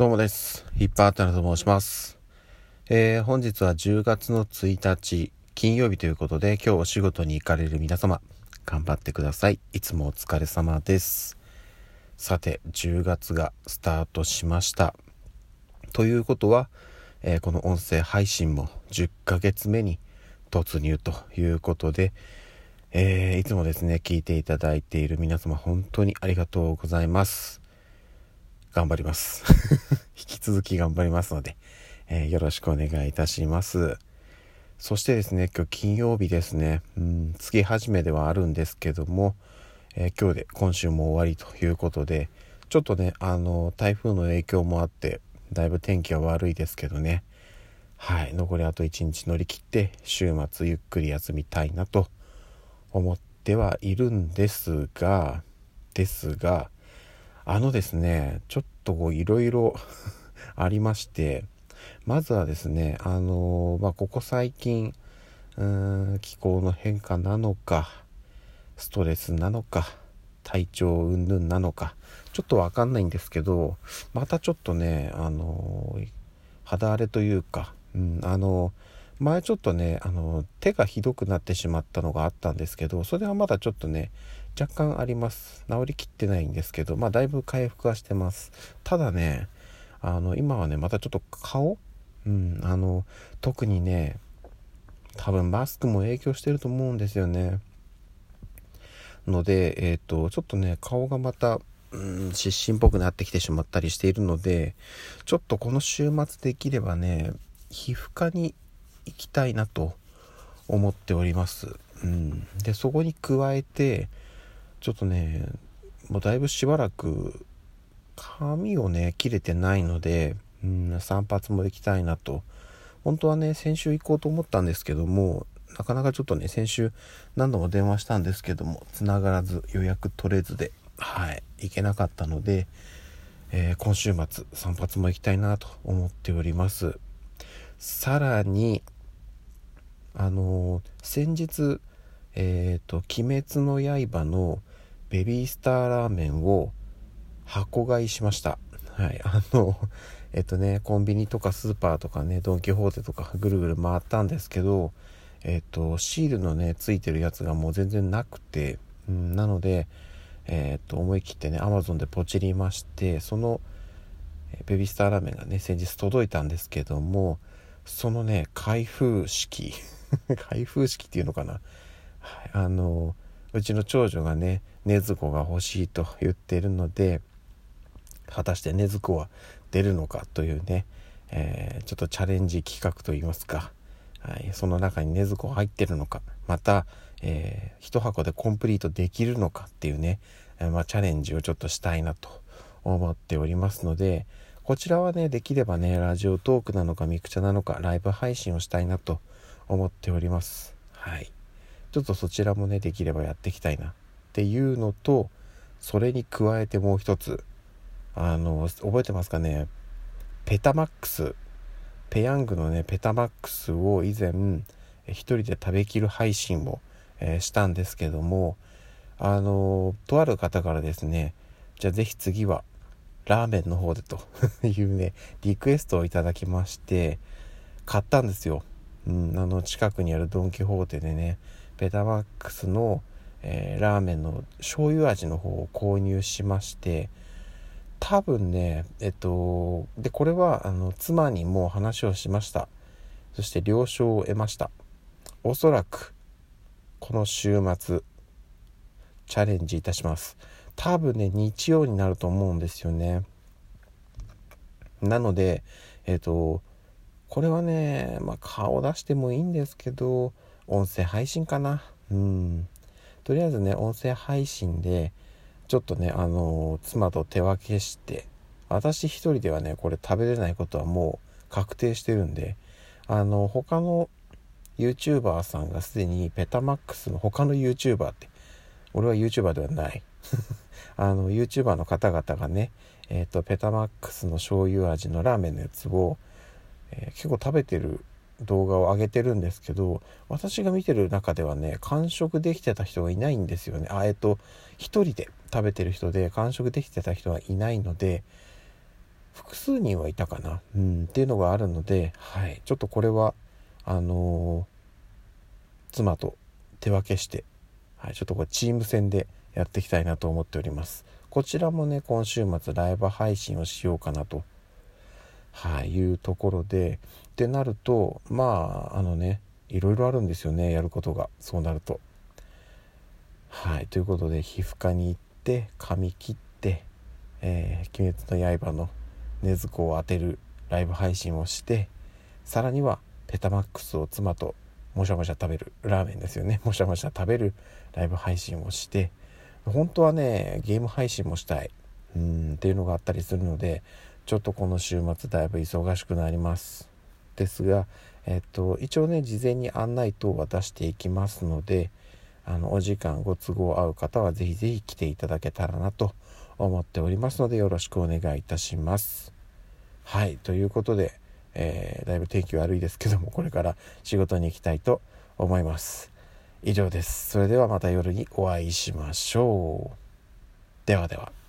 どうもです。ヒッパータナと申します。えー、本日は10月の1日、金曜日ということで、今日お仕事に行かれる皆様、頑張ってください。いつもお疲れ様です。さて、10月がスタートしました。ということは、えー、この音声配信も10ヶ月目に突入ということで、えー、いつもですね、聞いていただいている皆様、本当にありがとうございます。頑張ります。引き続き頑張りますので、えー、よろしくお願いいたします。そしてですね、今日金曜日ですね、うん、月始めではあるんですけども、えー、今日で今週も終わりということで、ちょっとね、あの、台風の影響もあって、だいぶ天気は悪いですけどね、はい、残りあと1日乗り切って、週末ゆっくり休みたいなと思ってはいるんですが、ですが、あのですね、ちょっとこういろいろありまして、まずはですね、あのまあ、ここ最近、うーん、気候の変化なのか、ストレスなのか、体調云々なのか、ちょっとわかんないんですけど、またちょっとね、あの肌荒れというか、うん、あの前ちょっとね、あの手がひどくなってしまったのがあったんですけど、それはまだちょっとね、若干あります。治りきってないんですけどまあだいぶ回復はしてます。ただねあの今はねまたちょっと顔？うんあの特にね多分マスクも影響してると思うんですよね。のでえっ、ー、とちょっとね顔がまたうん湿疹っぽくなってきてしまったりしているのでちょっとこの週末できればね皮膚科に行きたいなと思っております。うん、でそこに加えてちょっとねもうだいぶしばらく髪をね切れてないので、うん、散髪も行きたいなと。本当はね先週行こうと思ったんですけどもなかなかちょっとね先週何度も電話したんですけども繋がらず予約取れずではい行けなかったので、えー、今週末散髪も行きたいなと思っております。さらにあのー、先日えっ、ー、と「鬼滅の刃」のベビースターラーメンを箱買いしました。はい。あの、えっとね、コンビニとかスーパーとかね、ドン・キホーテとか ぐるぐる回ったんですけど、えっと、シールのね、ついてるやつがもう全然なくて、うん、なので、えっと、思い切ってね、アマゾンでポチりまして、その、ベビースターラーメンがね、先日届いたんですけども、そのね、開封式 開封式っていうのかな、はい、あの、うちの長女がね禰豆子が欲しいと言っているので果たして禰豆子は出るのかというね、えー、ちょっとチャレンジ企画といいますか、はい、その中に禰豆子入ってるのかまた、えー、1箱でコンプリートできるのかっていうね、えー、まあ、チャレンジをちょっとしたいなと思っておりますのでこちらはねできればねラジオトークなのかミクチャなのかライブ配信をしたいなと思っております。はい。ちょっとそちらもねできればやっていきたいなっていうのとそれに加えてもう一つ。あの覚えてますかね？ペタマックスペヤングのねペタマックスを以前一人で食べきる配信を、えー、したんですけどもあのとある方からですねじゃあ是非次はラーメンの方でと いうねリクエストをいただきまして買ったんですよ、うん、あの近くにあるドン・キホーテでねベタマックスの、えー、ラーメンの醤油味の方を購入しまして多分ねえっとでこれはあの妻にも話をしました。そして了承を得ました。おそらくこの週末チャレンジいたします。多分ね日曜になると思うんですよね。なのでえっとこれはね、まあ、顔出してもいいんですけど音声配信かな。うん。とりあえずね音声配信でちょっとねあの妻と手分けして私一人ではねこれ食べれないことはもう確定してるんであの他の YouTuber さんがすでにペタマックスの他の YouTuber って俺は YouTuber ではない。あの YouTuber の方々がねえっ、ー、とペタマックスの醤油味のラーメンのやつを、えー、結構食べてる動画を上げてるんですけど私が見てる中ではね完食できてた人がいないんですよね。あえっと1人で食べてる人で完食できてた人はいないので複数人はいたかな、うん、っていうのがあるので、はい、ちょっとこれはあのー、妻と手分けして、はい、ちょっとこれチーム戦でやっていきたいなと思っております。こちらもね今週末ライブ配信をしようかなと、はい、いうところでってなるとまああのねいろいろあるんですよねやることが。そうなると。はいということで皮膚科に行って髪切って「えー、鬼滅の刃」の禰豆子を当てるライブ配信をしてさらにはペタマックスを妻ともしゃもしゃ食べるラーメンですよね。もしゃもしゃ食べるライブ配信をして本当はねゲーム配信もしたい。うんっていうのがあったりするのでちょっとこの週末だいぶ忙しくなります。ですがえっと一応ね事前に案内等は出していきますのであのお時間ご都合合う方は是非是非来ていただけたらなと思っておりますのでよろしくお願いいたします。はいということで、えー、だいぶ天気悪いですけどもこれから仕事に行きたいと思います。以上です。それではまた夜にお会いしましょう。ではでは。